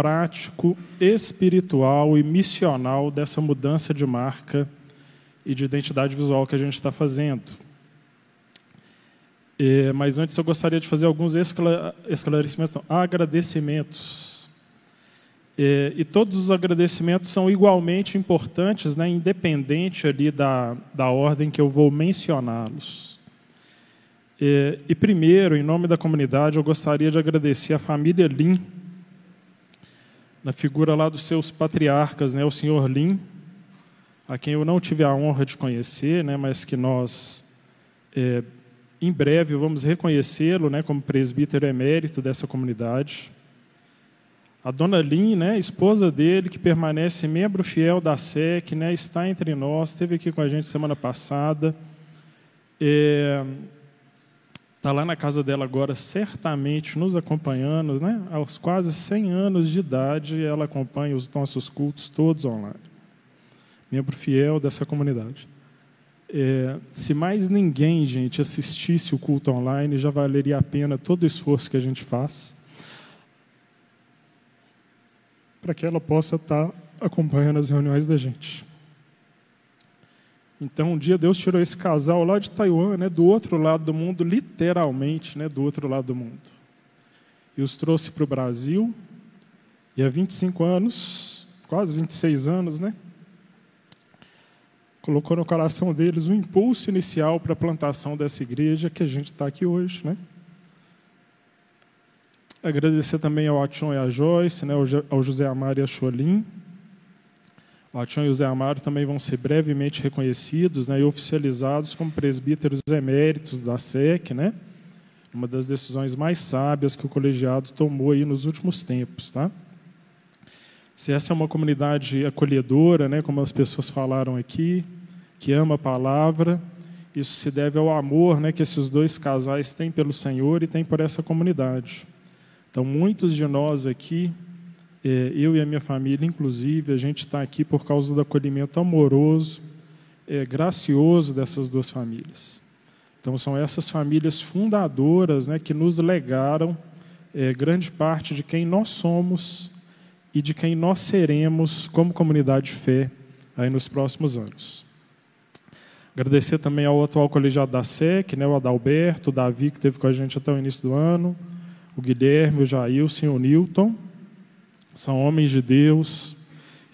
prático, espiritual e missional dessa mudança de marca e de identidade visual que a gente está fazendo. É, mas antes eu gostaria de fazer alguns esclarecimentos, não, agradecimentos. É, e todos os agradecimentos são igualmente importantes, né, independente ali da, da ordem que eu vou mencioná-los. É, e primeiro, em nome da comunidade, eu gostaria de agradecer a família Lim, na figura lá dos seus patriarcas, né, o senhor Lim, a quem eu não tive a honra de conhecer, né, mas que nós é, em breve vamos reconhecê-lo né, como presbítero emérito dessa comunidade. A dona Lin, né, esposa dele, que permanece membro fiel da SEC, né, está entre nós, esteve aqui com a gente semana passada. Está lá na casa dela agora, certamente nos acompanhando. Né, aos quase 100 anos de idade, ela acompanha os nossos cultos todos online. Membro fiel dessa comunidade. É, se mais ninguém, gente, assistisse o culto online, já valeria a pena todo o esforço que a gente faz para que ela possa estar acompanhando as reuniões da gente. Então, um dia Deus tirou esse casal lá de Taiwan, né, do outro lado do mundo, literalmente, né, do outro lado do mundo, e os trouxe para o Brasil. E há 25 anos, quase 26 anos, né, colocou no coração deles o impulso inicial para a plantação dessa igreja que a gente está aqui hoje. Né? Agradecer também ao Ation e à Joyce, né, ao José Amaro e a Cholim. O Ation e José Amaro também vão ser brevemente reconhecidos né, e oficializados como presbíteros eméritos da SEC, né? uma das decisões mais sábias que o colegiado tomou aí nos últimos tempos. Tá? Se essa é uma comunidade acolhedora, né, como as pessoas falaram aqui, que ama a palavra, isso se deve ao amor né, que esses dois casais têm pelo Senhor e têm por essa comunidade. Então, muitos de nós aqui, é, eu e a minha família, inclusive, a gente está aqui por causa do acolhimento amoroso, é, gracioso dessas duas famílias. Então, são essas famílias fundadoras né, que nos legaram é, grande parte de quem nós somos e de quem nós seremos como comunidade de fé aí nos próximos anos. Agradecer também ao atual colegiado da SEC, né, o Adalberto, o Davi, que esteve com a gente até o início do ano, o Guilherme, o Jailson o Newton. São homens de Deus,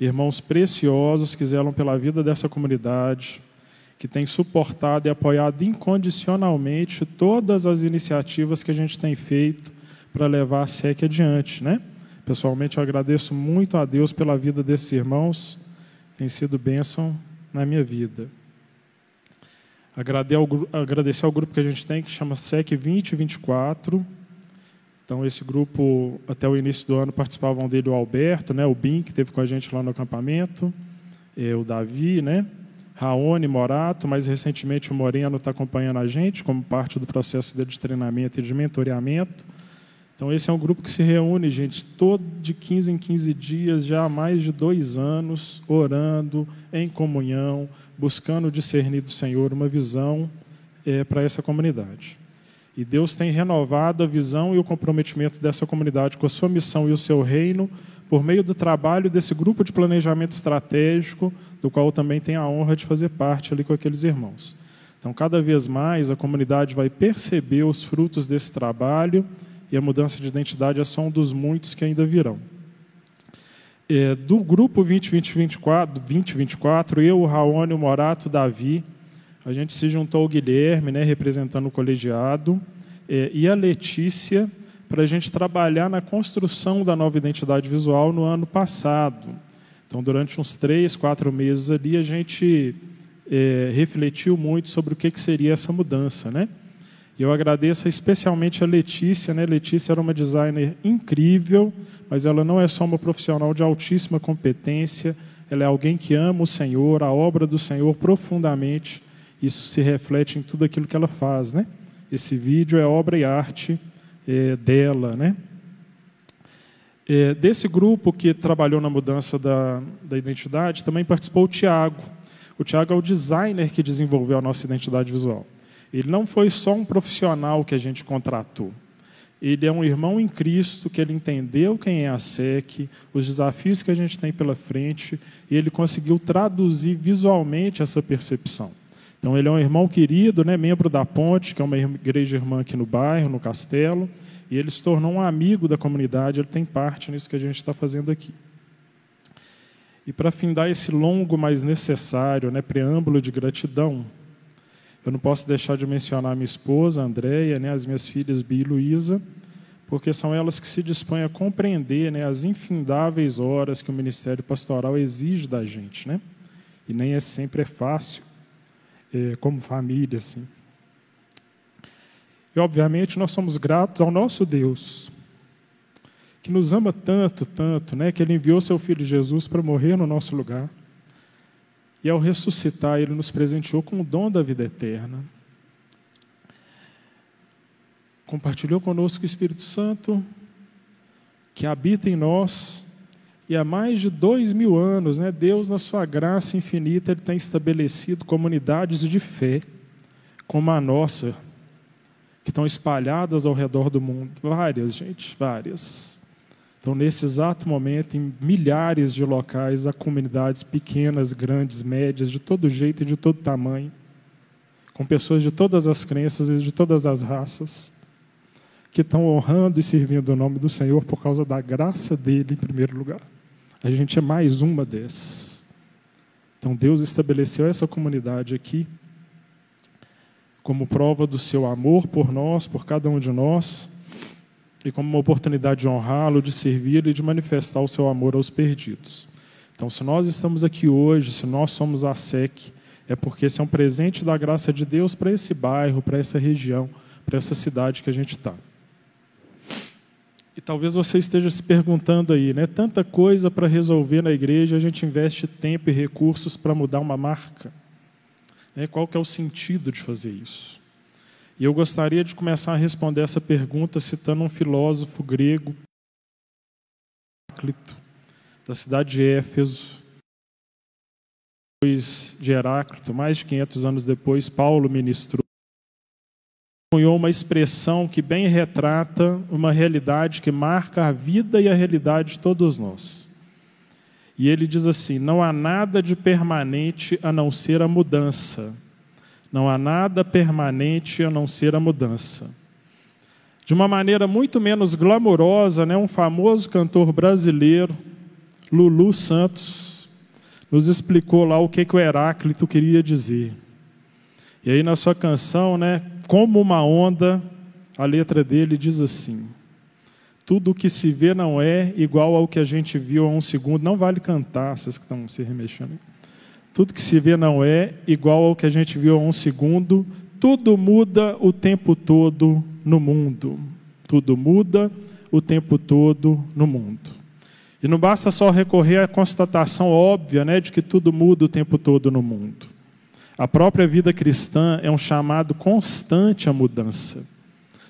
irmãos preciosos que zelam pela vida dessa comunidade, que têm suportado e apoiado incondicionalmente todas as iniciativas que a gente tem feito para levar a SEC adiante, né? Pessoalmente, eu agradeço muito a Deus pela vida desses irmãos, tem sido bênção na minha vida. Agradecer ao grupo que a gente tem, que chama SEC 2024. Então, esse grupo, até o início do ano, participavam dele o Alberto, né, o Bim, que esteve com a gente lá no acampamento, o Davi, né, Raoni Morato, mais recentemente o Moreno está acompanhando a gente como parte do processo de treinamento e de mentoreamento. Então, esse é um grupo que se reúne, gente, todo de 15 em 15 dias, já há mais de dois anos, orando, em comunhão, buscando discernir do Senhor uma visão é, para essa comunidade. E Deus tem renovado a visão e o comprometimento dessa comunidade com a sua missão e o seu reino, por meio do trabalho desse grupo de planejamento estratégico, do qual eu também tenho a honra de fazer parte ali com aqueles irmãos. Então, cada vez mais, a comunidade vai perceber os frutos desse trabalho e a mudança de identidade é só um dos muitos que ainda virão. É, do grupo 2024, 2024, eu, o Raoni, o Morato, o Davi, a gente se juntou ao Guilherme, né, representando o colegiado, é, e a Letícia, para a gente trabalhar na construção da nova identidade visual no ano passado. Então, durante uns três, quatro meses ali, a gente é, refletiu muito sobre o que, que seria essa mudança, né? E eu agradeço especialmente a Letícia. Né? Letícia era uma designer incrível, mas ela não é só uma profissional de altíssima competência, ela é alguém que ama o Senhor, a obra do Senhor profundamente. Isso se reflete em tudo aquilo que ela faz. Né? Esse vídeo é obra e arte é, dela. Né? É, desse grupo que trabalhou na mudança da, da identidade, também participou o Tiago. O Tiago é o designer que desenvolveu a nossa identidade visual. Ele não foi só um profissional que a gente contratou. ele é um irmão em Cristo, que ele entendeu quem é a SEC, os desafios que a gente tem pela frente, e ele conseguiu traduzir visualmente essa percepção. Então, ele é um irmão querido, né, membro da Ponte, que é uma igreja irmã aqui no bairro, no Castelo, e ele se tornou um amigo da comunidade, ele tem parte nisso que a gente está fazendo aqui. E para findar esse longo, mas necessário, né, preâmbulo de gratidão, eu não posso deixar de mencionar minha esposa, Andréia, né, as minhas filhas Bia e Luísa, porque são elas que se dispõem a compreender né, as infindáveis horas que o ministério pastoral exige da gente. Né? E nem é sempre é fácil, é, como família. Assim. E, obviamente, nós somos gratos ao nosso Deus, que nos ama tanto, tanto, né, que Ele enviou Seu Filho Jesus para morrer no nosso lugar e ao ressuscitar, ele nos presenteou com o dom da vida eterna. Compartilhou conosco o Espírito Santo, que habita em nós, e há mais de dois mil anos, né, Deus, na sua graça infinita, Ele tem estabelecido comunidades de fé, como a nossa, que estão espalhadas ao redor do mundo. Várias, gente, várias. Então, nesse exato momento, em milhares de locais, há comunidades pequenas, grandes, médias, de todo jeito e de todo tamanho, com pessoas de todas as crenças e de todas as raças, que estão honrando e servindo o nome do Senhor por causa da graça dele, em primeiro lugar. A gente é mais uma dessas. Então, Deus estabeleceu essa comunidade aqui como prova do seu amor por nós, por cada um de nós e como uma oportunidade de honrá-lo, de servi-lo e de manifestar o seu amor aos perdidos. Então, se nós estamos aqui hoje, se nós somos a SEC, é porque esse é um presente da graça de Deus para esse bairro, para essa região, para essa cidade que a gente está. E talvez você esteja se perguntando aí, né? Tanta coisa para resolver na igreja, a gente investe tempo e recursos para mudar uma marca. Né? Qual que é o sentido de fazer isso? E eu gostaria de começar a responder essa pergunta citando um filósofo grego, Heráclito, da cidade de Éfeso. Depois de Heráclito, mais de 500 anos depois, Paulo ministrou cunhou uma expressão que bem retrata uma realidade que marca a vida e a realidade de todos nós. E ele diz assim: Não há nada de permanente a não ser a mudança não há nada permanente a não ser a mudança. De uma maneira muito menos glamourosa, né, um famoso cantor brasileiro, Lulu Santos, nos explicou lá o que, que o Heráclito queria dizer. E aí, na sua canção, né, Como uma Onda, a letra dele diz assim: Tudo o que se vê não é igual ao que a gente viu há um segundo. Não vale cantar, vocês que estão se remexendo. Tudo que se vê não é igual ao que a gente viu há um segundo. Tudo muda o tempo todo no mundo. Tudo muda o tempo todo no mundo. E não basta só recorrer à constatação óbvia né, de que tudo muda o tempo todo no mundo. A própria vida cristã é um chamado constante à mudança.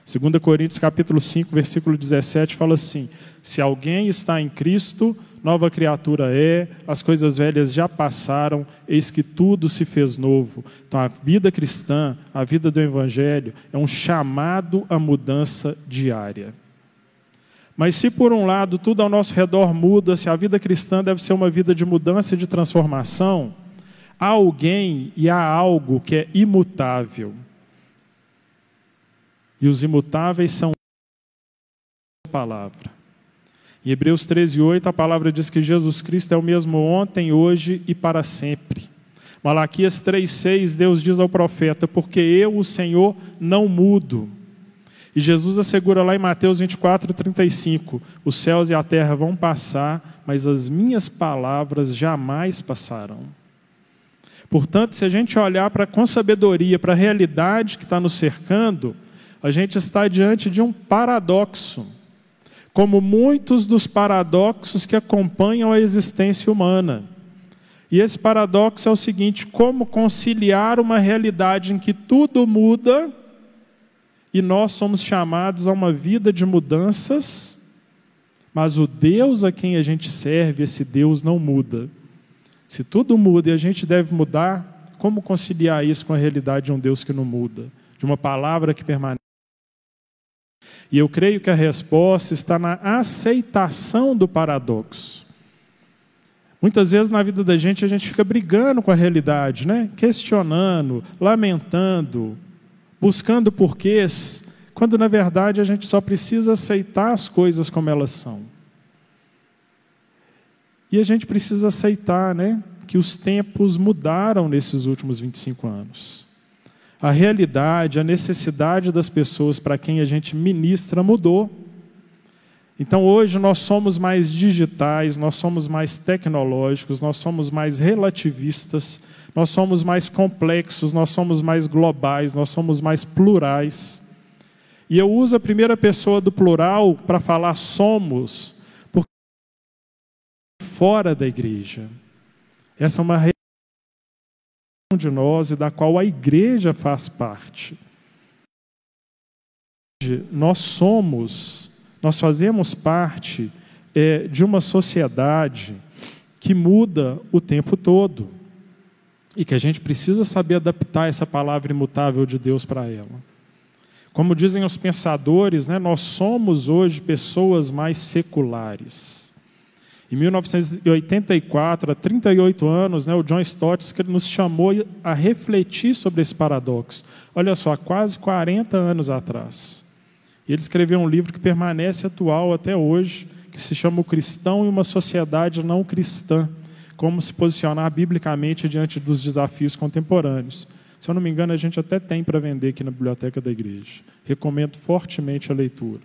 2 Coríntios capítulo 5, versículo 17 fala assim: Se alguém está em Cristo, nova criatura é, as coisas velhas já passaram, eis que tudo se fez novo. Então, a vida cristã, a vida do Evangelho, é um chamado à mudança diária. Mas se por um lado tudo ao nosso redor muda, se a vida cristã deve ser uma vida de mudança e de transformação, há alguém e há algo que é imutável. E os imutáveis são a palavra. Em Hebreus 13, 8, a palavra diz que Jesus Cristo é o mesmo ontem, hoje e para sempre. Malaquias 3,6, Deus diz ao profeta: Porque eu, o Senhor, não mudo. E Jesus assegura lá em Mateus 24, 35: Os céus e a terra vão passar, mas as minhas palavras jamais passarão. Portanto, se a gente olhar para com sabedoria para a realidade que está nos cercando, a gente está diante de um paradoxo como muitos dos paradoxos que acompanham a existência humana. E esse paradoxo é o seguinte: como conciliar uma realidade em que tudo muda e nós somos chamados a uma vida de mudanças, mas o Deus a quem a gente serve, esse Deus não muda. Se tudo muda e a gente deve mudar, como conciliar isso com a realidade de um Deus que não muda, de uma palavra que permanece? E eu creio que a resposta está na aceitação do paradoxo. Muitas vezes na vida da gente a gente fica brigando com a realidade, né? questionando, lamentando, buscando porquês, quando na verdade a gente só precisa aceitar as coisas como elas são. E a gente precisa aceitar né, que os tempos mudaram nesses últimos 25 anos. A realidade, a necessidade das pessoas para quem a gente ministra mudou. Então hoje nós somos mais digitais, nós somos mais tecnológicos, nós somos mais relativistas, nós somos mais complexos, nós somos mais globais, nós somos mais plurais. E eu uso a primeira pessoa do plural para falar somos, fora da igreja. Essa é uma realidade de nós e da qual a igreja faz parte. Nós somos, nós fazemos parte é, de uma sociedade que muda o tempo todo e que a gente precisa saber adaptar essa palavra imutável de Deus para ela. Como dizem os pensadores, né, nós somos hoje pessoas mais seculares. Em 1984, há 38 anos, né, o John Stott nos chamou a refletir sobre esse paradoxo. Olha só, há quase 40 anos atrás. E ele escreveu um livro que permanece atual até hoje, que se chama O Cristão e uma Sociedade Não Cristã como se posicionar biblicamente diante dos desafios contemporâneos. Se eu não me engano, a gente até tem para vender aqui na biblioteca da igreja. Recomendo fortemente a leitura.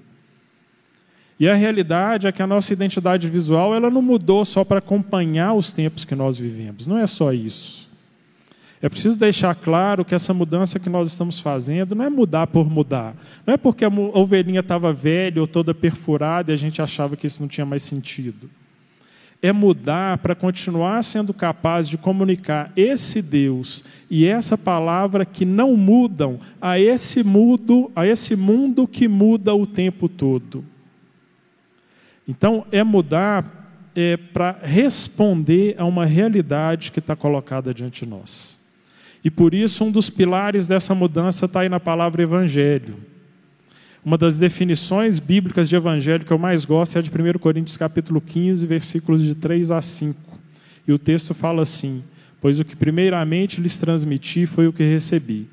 E a realidade é que a nossa identidade visual ela não mudou só para acompanhar os tempos que nós vivemos. Não é só isso. É preciso deixar claro que essa mudança que nós estamos fazendo não é mudar por mudar. Não é porque a ovelhinha estava velha ou toda perfurada e a gente achava que isso não tinha mais sentido é mudar para continuar sendo capaz de comunicar esse Deus e essa palavra que não mudam a esse mundo, a esse mundo que muda o tempo todo. Então é mudar é, para responder a uma realidade que está colocada diante de nós. E por isso um dos pilares dessa mudança está aí na palavra evangelho. Uma das definições bíblicas de evangelho que eu mais gosto é a de 1 Coríntios capítulo 15, versículos de 3 a 5. E o texto fala assim: Pois o que primeiramente lhes transmiti foi o que recebi,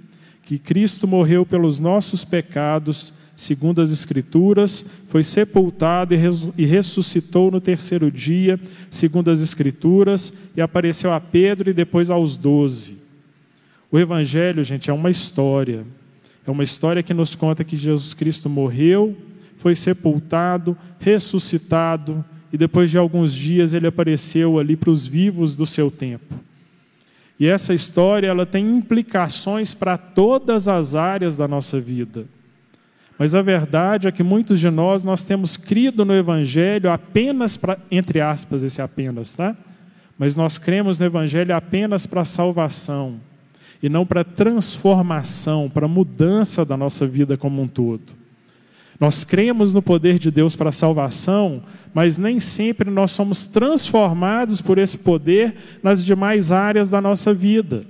que Cristo morreu pelos nossos pecados, segundo as Escrituras, foi sepultado e ressuscitou no terceiro dia, segundo as Escrituras, e apareceu a Pedro e depois aos doze. O Evangelho, gente, é uma história. É uma história que nos conta que Jesus Cristo morreu, foi sepultado, ressuscitado e depois de alguns dias ele apareceu ali para os vivos do seu tempo. E essa história ela tem implicações para todas as áreas da nossa vida. Mas a verdade é que muitos de nós nós temos crido no evangelho apenas para entre aspas esse apenas, tá? Mas nós cremos no evangelho apenas para salvação e não para transformação, para mudança da nossa vida como um todo. Nós cremos no poder de Deus para salvação, mas nem sempre nós somos transformados por esse poder nas demais áreas da nossa vida.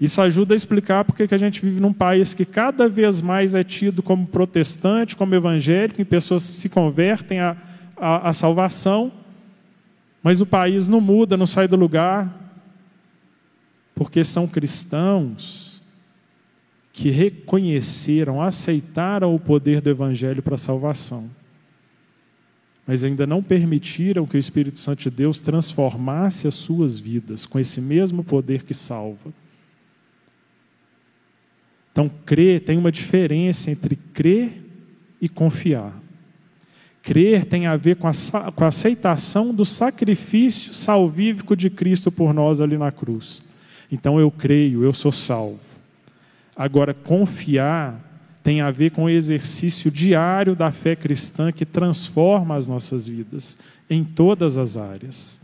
Isso ajuda a explicar porque que a gente vive num país que cada vez mais é tido como protestante, como evangélico, em pessoas se convertem à, à, à salvação, mas o país não muda, não sai do lugar, porque são cristãos que reconheceram, aceitaram o poder do Evangelho para a salvação, mas ainda não permitiram que o Espírito Santo de Deus transformasse as suas vidas com esse mesmo poder que salva. Então, crer tem uma diferença entre crer e confiar. Crer tem a ver com a, com a aceitação do sacrifício salvífico de Cristo por nós ali na cruz. Então eu creio, eu sou salvo. Agora, confiar tem a ver com o exercício diário da fé cristã que transforma as nossas vidas em todas as áreas.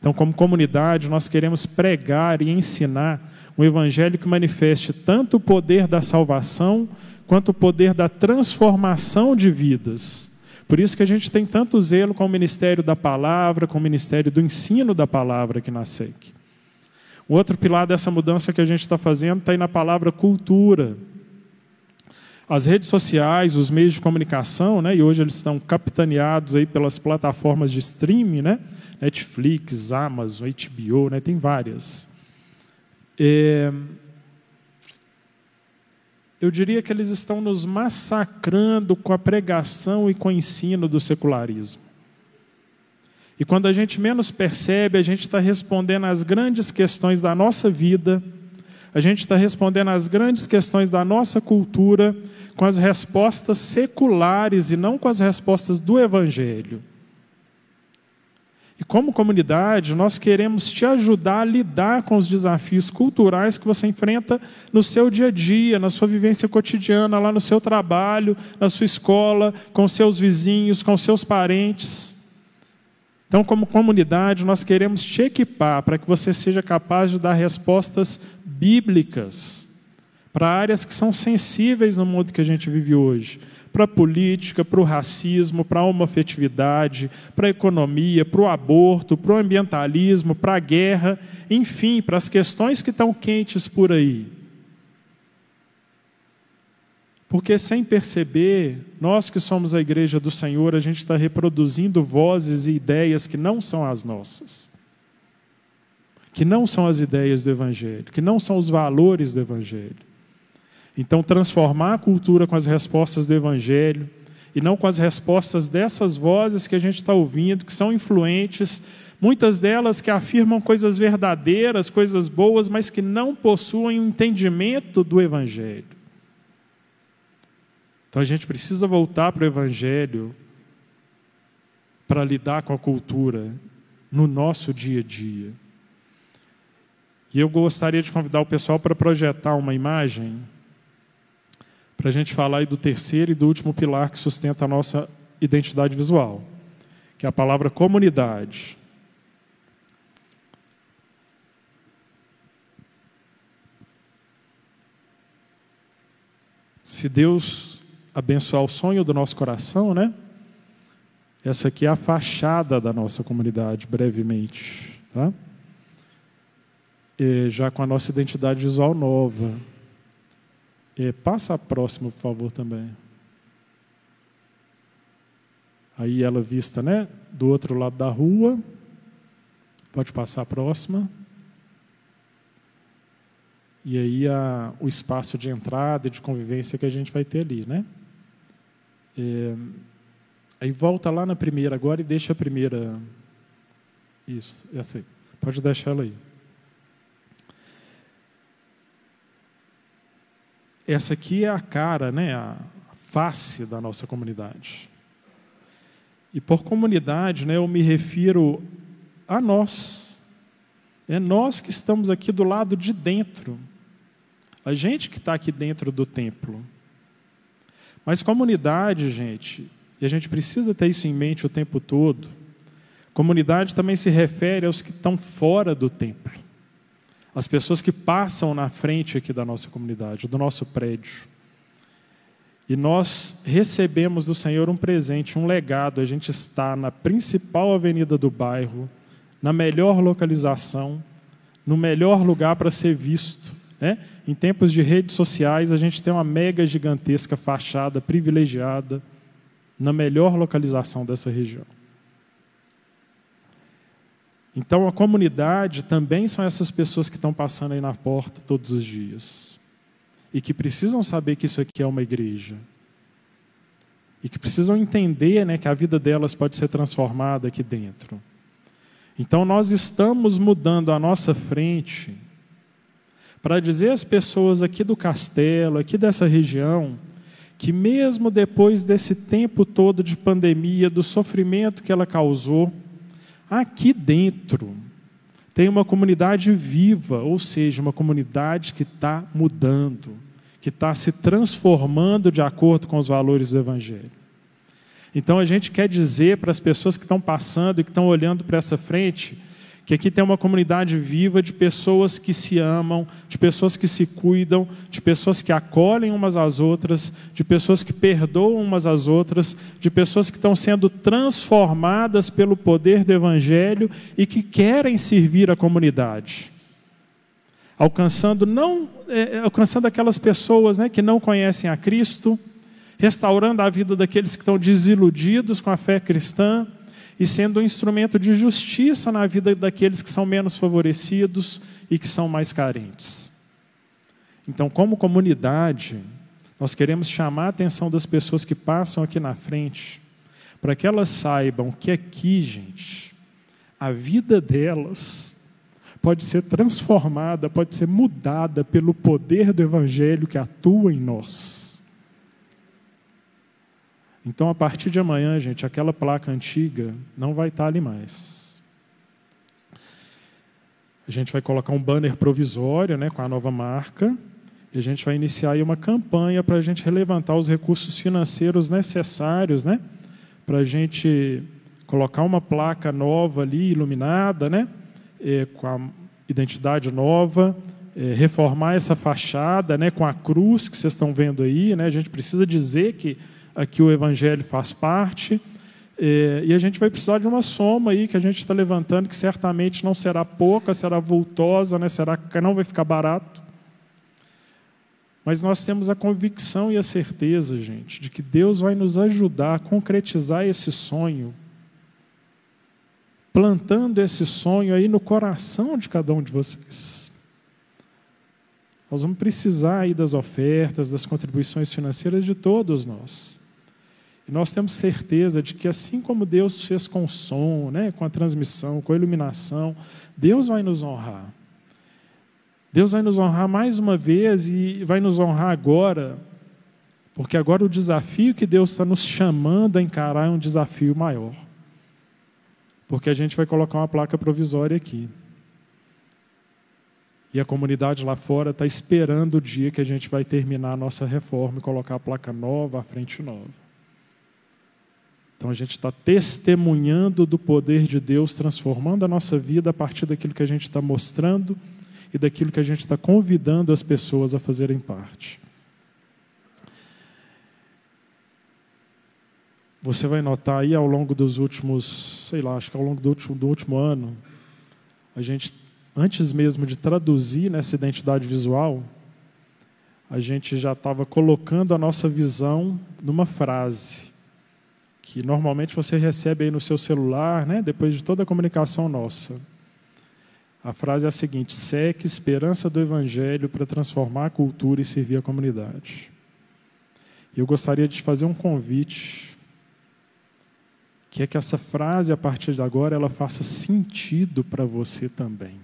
Então, como comunidade, nós queremos pregar e ensinar um evangelho que manifeste tanto o poder da salvação quanto o poder da transformação de vidas. Por isso que a gente tem tanto zelo com o ministério da palavra, com o ministério do ensino da palavra aqui na SEC. O outro pilar dessa mudança que a gente está fazendo está aí na palavra cultura. As redes sociais, os meios de comunicação, né, e hoje eles estão capitaneados aí pelas plataformas de streaming, né, Netflix, Amazon, HBO, né, tem várias. É, eu diria que eles estão nos massacrando com a pregação e com o ensino do secularismo. E quando a gente menos percebe, a gente está respondendo às grandes questões da nossa vida, a gente está respondendo às grandes questões da nossa cultura com as respostas seculares e não com as respostas do Evangelho. E como comunidade, nós queremos te ajudar a lidar com os desafios culturais que você enfrenta no seu dia a dia, na sua vivência cotidiana, lá no seu trabalho, na sua escola, com seus vizinhos, com seus parentes. Então, como comunidade, nós queremos te equipar para que você seja capaz de dar respostas bíblicas para áreas que são sensíveis no mundo que a gente vive hoje para a política, para o racismo, para a homofetividade, para a economia, para o aborto, para o ambientalismo, para a guerra, enfim, para as questões que estão quentes por aí. Porque sem perceber, nós que somos a igreja do Senhor, a gente está reproduzindo vozes e ideias que não são as nossas, que não são as ideias do Evangelho, que não são os valores do Evangelho. Então, transformar a cultura com as respostas do Evangelho e não com as respostas dessas vozes que a gente está ouvindo, que são influentes, muitas delas que afirmam coisas verdadeiras, coisas boas, mas que não possuem o um entendimento do Evangelho. Então a gente precisa voltar para o Evangelho para lidar com a cultura no nosso dia a dia. E eu gostaria de convidar o pessoal para projetar uma imagem, para a gente falar aí do terceiro e do último pilar que sustenta a nossa identidade visual, que é a palavra comunidade. Se Deus abençoar o sonho do nosso coração, né? Essa aqui é a fachada da nossa comunidade, brevemente, tá? E já com a nossa identidade visual nova. E passa a próxima, por favor, também. Aí ela vista, né? Do outro lado da rua. Pode passar a próxima. E aí a, o espaço de entrada e de convivência que a gente vai ter ali, né? É, aí volta lá na primeira agora e deixa a primeira. Isso, essa aí. Pode deixar ela aí. Essa aqui é a cara, né, a face da nossa comunidade. E por comunidade, né, eu me refiro a nós. É nós que estamos aqui do lado de dentro. A gente que está aqui dentro do templo. Mas comunidade, gente, e a gente precisa ter isso em mente o tempo todo, comunidade também se refere aos que estão fora do templo, as pessoas que passam na frente aqui da nossa comunidade, do nosso prédio. E nós recebemos do Senhor um presente, um legado. A gente está na principal avenida do bairro, na melhor localização, no melhor lugar para ser visto. Né? Em tempos de redes sociais, a gente tem uma mega gigantesca fachada privilegiada na melhor localização dessa região. Então, a comunidade também são essas pessoas que estão passando aí na porta todos os dias e que precisam saber que isso aqui é uma igreja e que precisam entender né, que a vida delas pode ser transformada aqui dentro. Então, nós estamos mudando a nossa frente para dizer às pessoas aqui do castelo, aqui dessa região, que mesmo depois desse tempo todo de pandemia, do sofrimento que ela causou, aqui dentro tem uma comunidade viva, ou seja, uma comunidade que está mudando, que está se transformando de acordo com os valores do Evangelho. Então a gente quer dizer para as pessoas que estão passando e que estão olhando para essa frente, que aqui tem uma comunidade viva de pessoas que se amam, de pessoas que se cuidam, de pessoas que acolhem umas às outras, de pessoas que perdoam umas às outras, de pessoas que estão sendo transformadas pelo poder do Evangelho e que querem servir a comunidade. alcançando não é, alcançando aquelas pessoas né, que não conhecem a Cristo, restaurando a vida daqueles que estão desiludidos com a fé cristã e sendo um instrumento de justiça na vida daqueles que são menos favorecidos e que são mais carentes. Então, como comunidade, nós queremos chamar a atenção das pessoas que passam aqui na frente, para que elas saibam que aqui, gente, a vida delas pode ser transformada, pode ser mudada pelo poder do Evangelho que atua em nós. Então, a partir de amanhã, gente, aquela placa antiga não vai estar ali mais. A gente vai colocar um banner provisório né, com a nova marca e a gente vai iniciar aí uma campanha para a gente relevantar os recursos financeiros necessários, né? Para a gente colocar uma placa nova ali, iluminada, né? É, com a identidade nova, é, reformar essa fachada, né? Com a cruz que vocês estão vendo aí, né? A gente precisa dizer que aqui o Evangelho faz parte. É, e a gente vai precisar de uma soma aí que a gente está levantando, que certamente não será pouca, será vultosa, né? será que não vai ficar barato. Mas nós temos a convicção e a certeza, gente, de que Deus vai nos ajudar a concretizar esse sonho, plantando esse sonho aí no coração de cada um de vocês. Nós vamos precisar aí das ofertas, das contribuições financeiras de todos nós. E nós temos certeza de que assim como Deus fez com o som, né, com a transmissão, com a iluminação, Deus vai nos honrar. Deus vai nos honrar mais uma vez e vai nos honrar agora, porque agora o desafio que Deus está nos chamando a encarar é um desafio maior. Porque a gente vai colocar uma placa provisória aqui. E a comunidade lá fora está esperando o dia que a gente vai terminar a nossa reforma e colocar a placa nova, a frente nova. Então a gente está testemunhando do poder de Deus, transformando a nossa vida a partir daquilo que a gente está mostrando e daquilo que a gente está convidando as pessoas a fazerem parte. Você vai notar aí ao longo dos últimos, sei lá, acho que ao longo do último, do último ano, a gente, antes mesmo de traduzir nessa identidade visual, a gente já estava colocando a nossa visão numa frase que normalmente você recebe aí no seu celular, né, depois de toda a comunicação nossa. A frase é a seguinte: seque esperança do Evangelho para transformar a cultura e servir a comunidade. Eu gostaria de fazer um convite, que é que essa frase, a partir de agora, ela faça sentido para você também.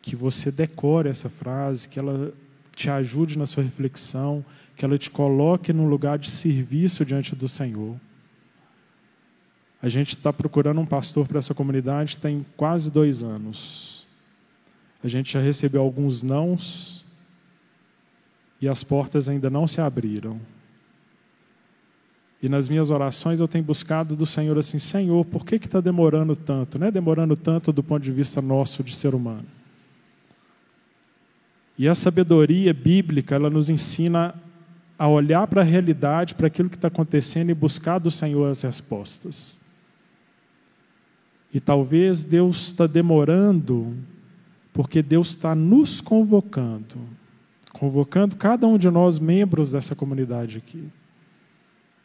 Que você decore essa frase, que ela te ajude na sua reflexão, que ela te coloque num lugar de serviço diante do Senhor. A gente está procurando um pastor para essa comunidade tem quase dois anos. A gente já recebeu alguns nãos e as portas ainda não se abriram. E nas minhas orações eu tenho buscado do Senhor assim, Senhor, por que está demorando tanto? Não é demorando tanto do ponto de vista nosso de ser humano. E a sabedoria bíblica, ela nos ensina a olhar para a realidade, para aquilo que está acontecendo e buscar do Senhor as respostas. E talvez Deus está demorando, porque Deus está nos convocando, convocando cada um de nós, membros dessa comunidade aqui,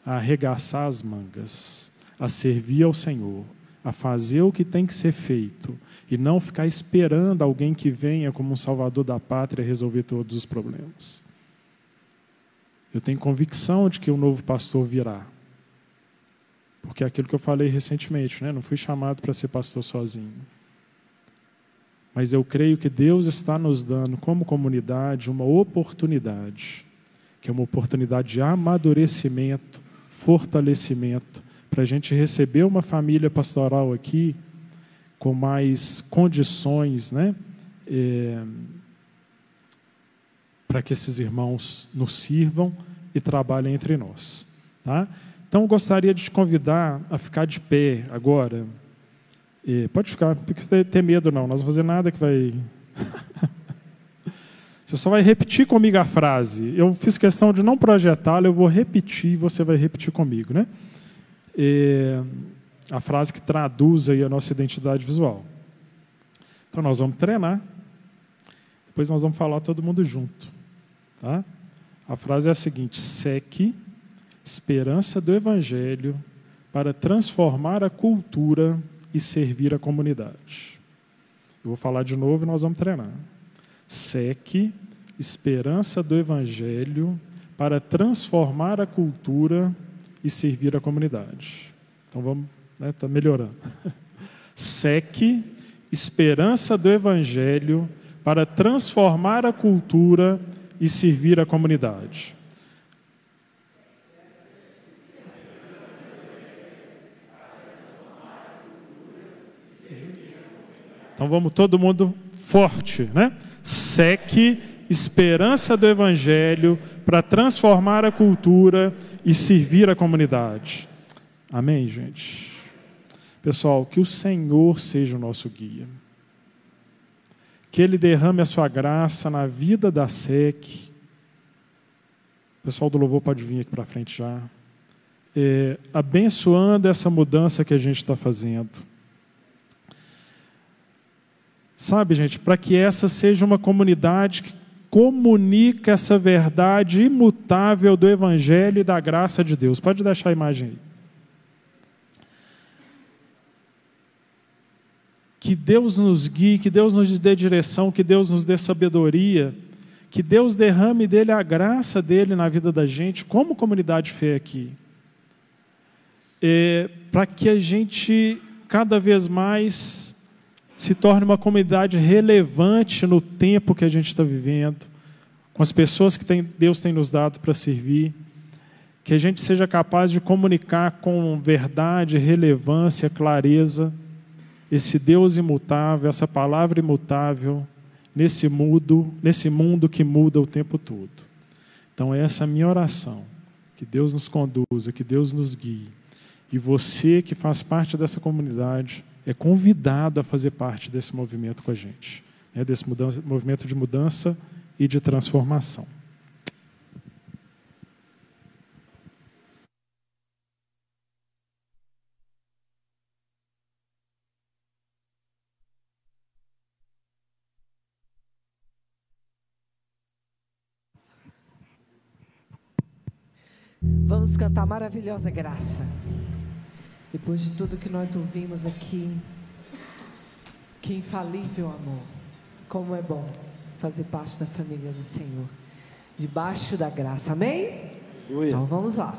a arregaçar as mangas, a servir ao Senhor, a fazer o que tem que ser feito e não ficar esperando alguém que venha como um salvador da pátria resolver todos os problemas. Eu tenho convicção de que o um novo pastor virá. Porque é aquilo que eu falei recentemente, né? não fui chamado para ser pastor sozinho. Mas eu creio que Deus está nos dando, como comunidade, uma oportunidade, que é uma oportunidade de amadurecimento, fortalecimento, para a gente receber uma família pastoral aqui com mais condições, né? É, para que esses irmãos nos sirvam e trabalhem entre nós. Tá? Então, gostaria de te convidar a ficar de pé agora. E pode ficar, não ter medo, não. Nós não vamos fazer nada que vai. você só vai repetir comigo a frase. Eu fiz questão de não projetá-la, eu vou repetir e você vai repetir comigo, né? E a frase que traduz aí a nossa identidade visual. Então, nós vamos treinar. Depois nós vamos falar todo mundo junto. Tá? A frase é a seguinte: seque esperança do Evangelho para transformar a cultura e servir a comunidade. Eu vou falar de novo e nós vamos treinar. Seque esperança do Evangelho para transformar a cultura e servir a comunidade. Então vamos, né, tá melhorando. Seque esperança do Evangelho para transformar a cultura e servir a comunidade. Então vamos todo mundo forte, né? Seque esperança do evangelho para transformar a cultura e servir a comunidade. Amém, gente. Pessoal, que o Senhor seja o nosso guia. Que ele derrame a sua graça na vida da SEC. O pessoal do louvor pode vir aqui para frente já. É, abençoando essa mudança que a gente está fazendo Sabe, gente, para que essa seja uma comunidade que comunica essa verdade imutável do Evangelho e da graça de Deus. Pode deixar a imagem aí. Que Deus nos guie, que Deus nos dê direção, que Deus nos dê sabedoria, que Deus derrame dele a graça dele na vida da gente, como comunidade fé aqui. É, para que a gente cada vez mais se torne uma comunidade relevante no tempo que a gente está vivendo, com as pessoas que tem, Deus tem nos dado para servir, que a gente seja capaz de comunicar com verdade, relevância, clareza, esse Deus imutável, essa palavra imutável, nesse mundo, nesse mundo que muda o tempo todo. Então, essa é a minha oração. Que Deus nos conduza, que Deus nos guie. E você que faz parte dessa comunidade, é convidado a fazer parte desse movimento com a gente, né, desse mudança, movimento de mudança e de transformação. Vamos cantar maravilhosa graça. Depois de tudo que nós ouvimos aqui, que infalível amor, como é bom fazer parte da família do Senhor, debaixo da graça, amém? Então vamos lá.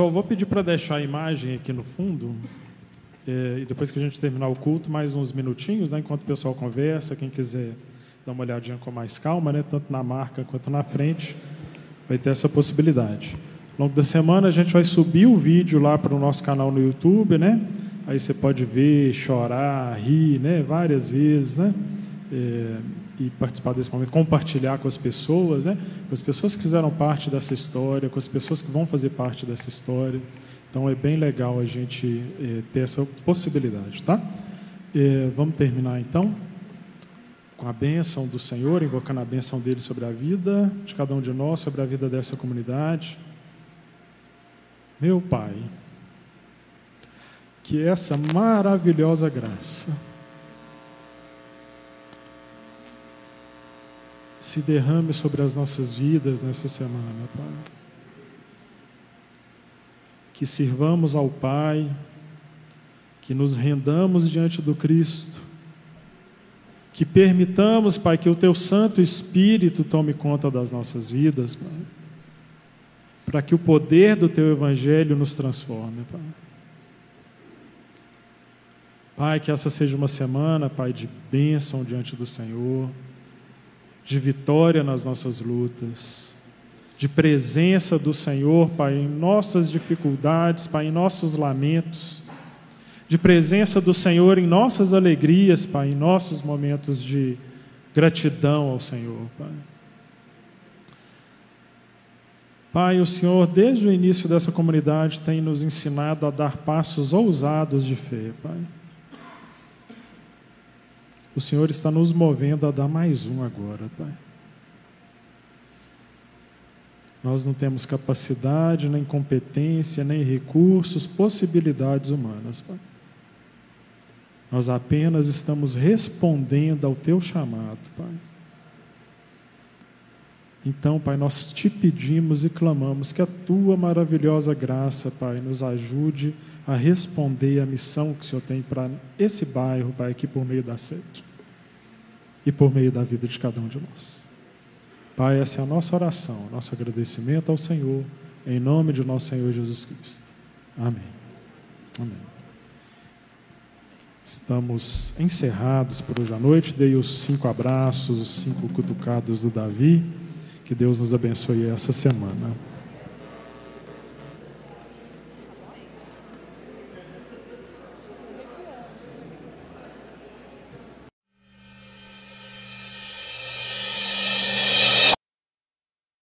Pessoal, vou pedir para deixar a imagem aqui no fundo. É, e depois que a gente terminar o culto, mais uns minutinhos, né, enquanto o pessoal conversa, quem quiser dar uma olhadinha com mais calma, né, tanto na marca quanto na frente, vai ter essa possibilidade. Ao longo da semana a gente vai subir o vídeo lá para o nosso canal no YouTube, né? Aí você pode ver, chorar, rir, né? Várias vezes, né? É, e participar desse momento, compartilhar com as pessoas, né? com as pessoas que fizeram parte dessa história, com as pessoas que vão fazer parte dessa história. Então é bem legal a gente é, ter essa possibilidade, tá? É, vamos terminar então com a bênção do Senhor, invocando a bênção dele sobre a vida de cada um de nós, sobre a vida dessa comunidade. Meu Pai, que essa maravilhosa graça se derrame sobre as nossas vidas nessa semana, Pai. Que sirvamos ao Pai, que nos rendamos diante do Cristo, que permitamos, Pai, que o Teu Santo Espírito tome conta das nossas vidas, Pai, para que o poder do Teu Evangelho nos transforme, Pai. Pai, que essa seja uma semana, Pai, de bênção diante do Senhor de vitória nas nossas lutas, de presença do Senhor, Pai, em nossas dificuldades, Pai, em nossos lamentos, de presença do Senhor em nossas alegrias, Pai, em nossos momentos de gratidão ao Senhor, Pai. Pai, o Senhor, desde o início dessa comunidade, tem nos ensinado a dar passos ousados de fé, Pai. O Senhor está nos movendo a dar mais um agora, Pai. Nós não temos capacidade, nem competência, nem recursos, possibilidades humanas, Pai. Nós apenas estamos respondendo ao Teu chamado, Pai. Então, Pai, nós te pedimos e clamamos que a Tua maravilhosa graça, Pai, nos ajude a responder à missão que o Senhor tem para esse bairro, Pai, aqui por meio da SEC e por meio da vida de cada um de nós. Pai, essa é a nossa oração, nosso agradecimento ao Senhor, em nome de nosso Senhor Jesus Cristo. Amém. Amém. Estamos encerrados por hoje à noite. Dei os cinco abraços, os cinco cutucados do Davi. Que Deus nos abençoe essa semana.